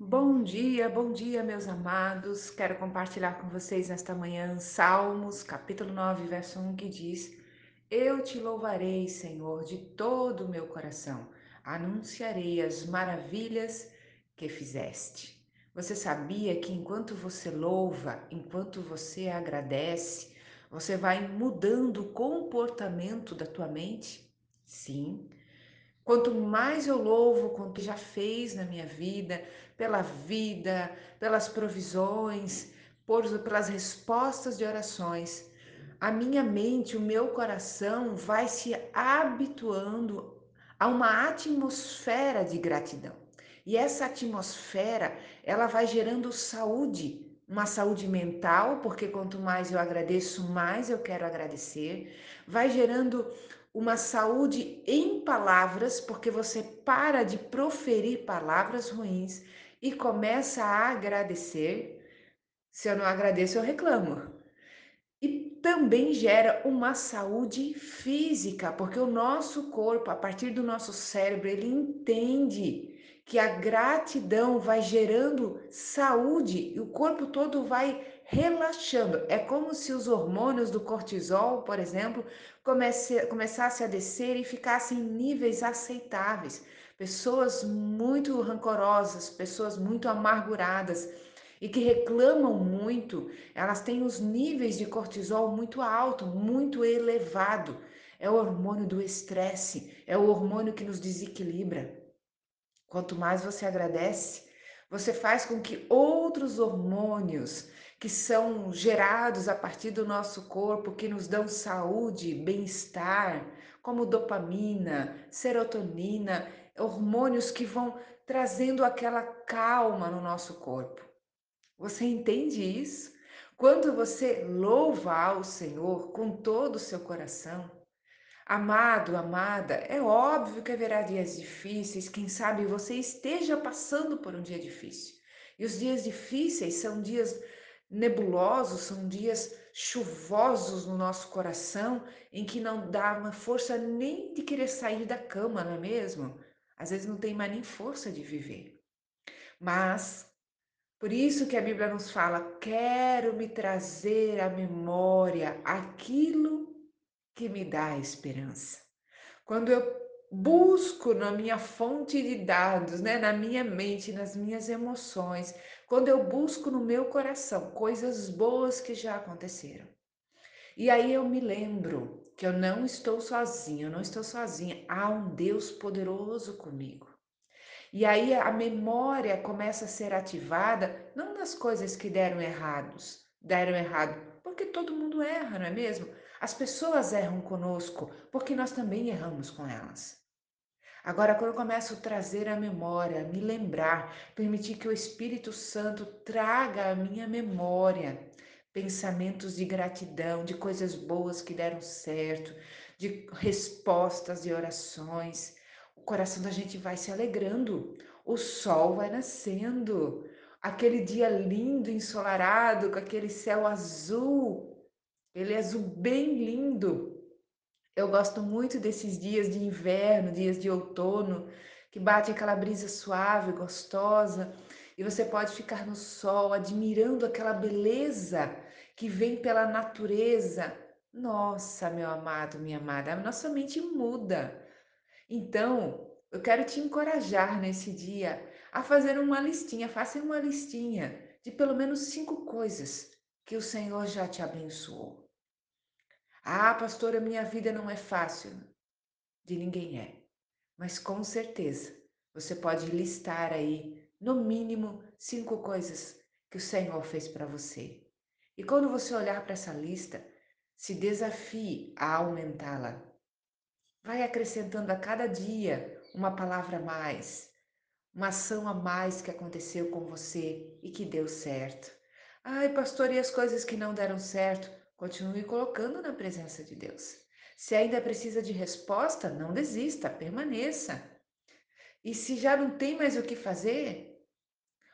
Bom dia, bom dia, meus amados. Quero compartilhar com vocês nesta manhã Salmos, capítulo 9, verso 1, que diz: Eu te louvarei, Senhor, de todo o meu coração. Anunciarei as maravilhas que fizeste. Você sabia que enquanto você louva, enquanto você agradece, você vai mudando o comportamento da tua mente? Sim. Quanto mais eu louvo quanto já fez na minha vida, pela vida, pelas provisões, por, pelas respostas de orações, a minha mente, o meu coração vai se habituando a uma atmosfera de gratidão. E essa atmosfera, ela vai gerando saúde, uma saúde mental, porque quanto mais eu agradeço, mais eu quero agradecer, vai gerando uma saúde em palavras, porque você para de proferir palavras ruins e começa a agradecer. Se eu não agradeço, eu reclamo. E também gera uma saúde física, porque o nosso corpo, a partir do nosso cérebro, ele entende que a gratidão vai gerando saúde e o corpo todo vai relaxando. É como se os hormônios do cortisol, por exemplo, comece, começassem a descer e ficassem em níveis aceitáveis. Pessoas muito rancorosas, pessoas muito amarguradas e que reclamam muito, elas têm os níveis de cortisol muito alto, muito elevado. É o hormônio do estresse, é o hormônio que nos desequilibra. Quanto mais você agradece, você faz com que outros hormônios que são gerados a partir do nosso corpo, que nos dão saúde, bem-estar, como dopamina, serotonina, hormônios que vão trazendo aquela calma no nosso corpo. Você entende isso? Quando você louva ao Senhor com todo o seu coração, amado, amada, é óbvio que haverá dias difíceis, quem sabe você esteja passando por um dia difícil. E os dias difíceis são dias nebulosos, são dias chuvosos no nosso coração, em que não dá uma força nem de querer sair da cama, não é mesmo? Às vezes não tem mais nem força de viver. Mas por isso que a Bíblia nos fala: quero me trazer à memória aquilo que me dá esperança. Quando eu busco na minha fonte de dados, né, na minha mente, nas minhas emoções, quando eu busco no meu coração coisas boas que já aconteceram. E aí eu me lembro que eu não estou sozinha, eu não estou sozinha. Há um Deus poderoso comigo. E aí a memória começa a ser ativada, não das coisas que deram errados, deram errado, porque todo mundo erra, não é mesmo? As pessoas erram conosco, porque nós também erramos com elas. Agora, quando eu começo a trazer a memória, me lembrar, permitir que o Espírito Santo traga à minha memória pensamentos de gratidão, de coisas boas que deram certo, de respostas de orações, coração da gente vai se alegrando, o sol vai nascendo, aquele dia lindo, ensolarado, com aquele céu azul, ele é azul bem lindo. Eu gosto muito desses dias de inverno, dias de outono, que bate aquela brisa suave, gostosa, e você pode ficar no sol admirando aquela beleza que vem pela natureza. Nossa, meu amado, minha amada, a nossa mente muda. Então, eu quero te encorajar nesse dia a fazer uma listinha, faça uma listinha de pelo menos cinco coisas que o Senhor já te abençoou. Ah, pastora, minha vida não é fácil. De ninguém é. Mas com certeza você pode listar aí, no mínimo, cinco coisas que o Senhor fez para você. E quando você olhar para essa lista, se desafie a aumentá-la. Vai acrescentando a cada dia uma palavra a mais, uma ação a mais que aconteceu com você e que deu certo. Ai, pastor, e as coisas que não deram certo? Continue colocando na presença de Deus. Se ainda precisa de resposta, não desista, permaneça. E se já não tem mais o que fazer,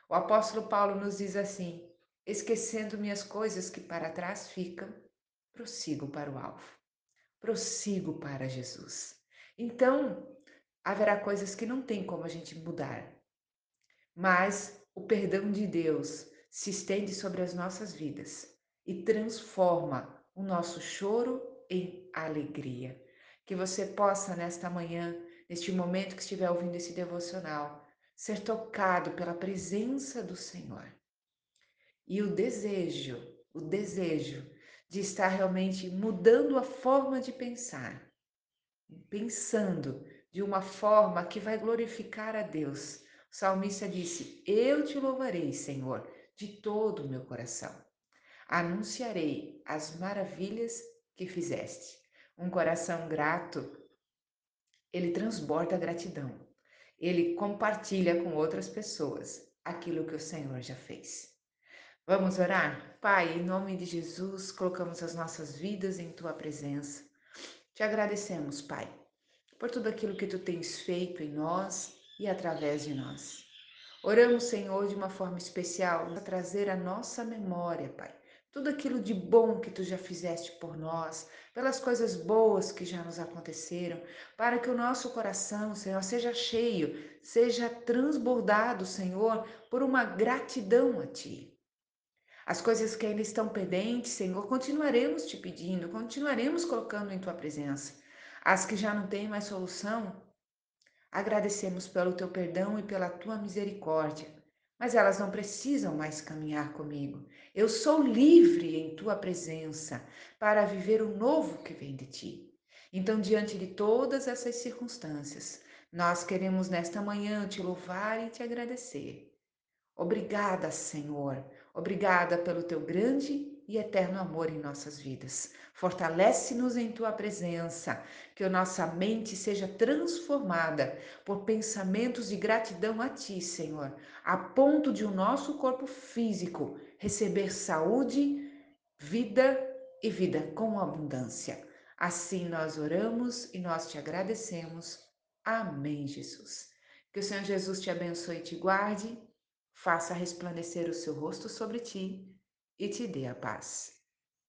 o apóstolo Paulo nos diz assim: esquecendo minhas coisas que para trás ficam, prossigo para o alvo prossigo para Jesus. Então, haverá coisas que não tem como a gente mudar, mas o perdão de Deus se estende sobre as nossas vidas e transforma o nosso choro em alegria. Que você possa, nesta manhã, neste momento que estiver ouvindo esse devocional, ser tocado pela presença do Senhor. E o desejo, o desejo de estar realmente mudando a forma de pensar, pensando de uma forma que vai glorificar a Deus. O salmista disse: Eu te louvarei, Senhor, de todo o meu coração. Anunciarei as maravilhas que fizeste. Um coração grato, ele transborda gratidão. Ele compartilha com outras pessoas aquilo que o Senhor já fez. Vamos orar? Pai, em nome de Jesus, colocamos as nossas vidas em tua presença. Te agradecemos, Pai, por tudo aquilo que tu tens feito em nós e através de nós. Oramos, Senhor, de uma forma especial, a trazer a nossa memória, Pai, tudo aquilo de bom que tu já fizeste por nós, pelas coisas boas que já nos aconteceram, para que o nosso coração, Senhor, seja cheio, seja transbordado, Senhor, por uma gratidão a ti. As coisas que ainda estão pendentes, Senhor, continuaremos te pedindo, continuaremos colocando em tua presença. As que já não têm mais solução, agradecemos pelo teu perdão e pela tua misericórdia. Mas elas não precisam mais caminhar comigo. Eu sou livre em tua presença para viver o novo que vem de ti. Então, diante de todas essas circunstâncias, nós queremos nesta manhã te louvar e te agradecer. Obrigada, Senhor, Obrigada pelo teu grande e eterno amor em nossas vidas. Fortalece-nos em tua presença, que nossa mente seja transformada por pensamentos de gratidão a ti, Senhor, a ponto de o nosso corpo físico receber saúde, vida e vida com abundância. Assim nós oramos e nós te agradecemos. Amém, Jesus. Que o Senhor Jesus te abençoe e te guarde faça resplandecer o seu rosto sobre ti e te dê a paz.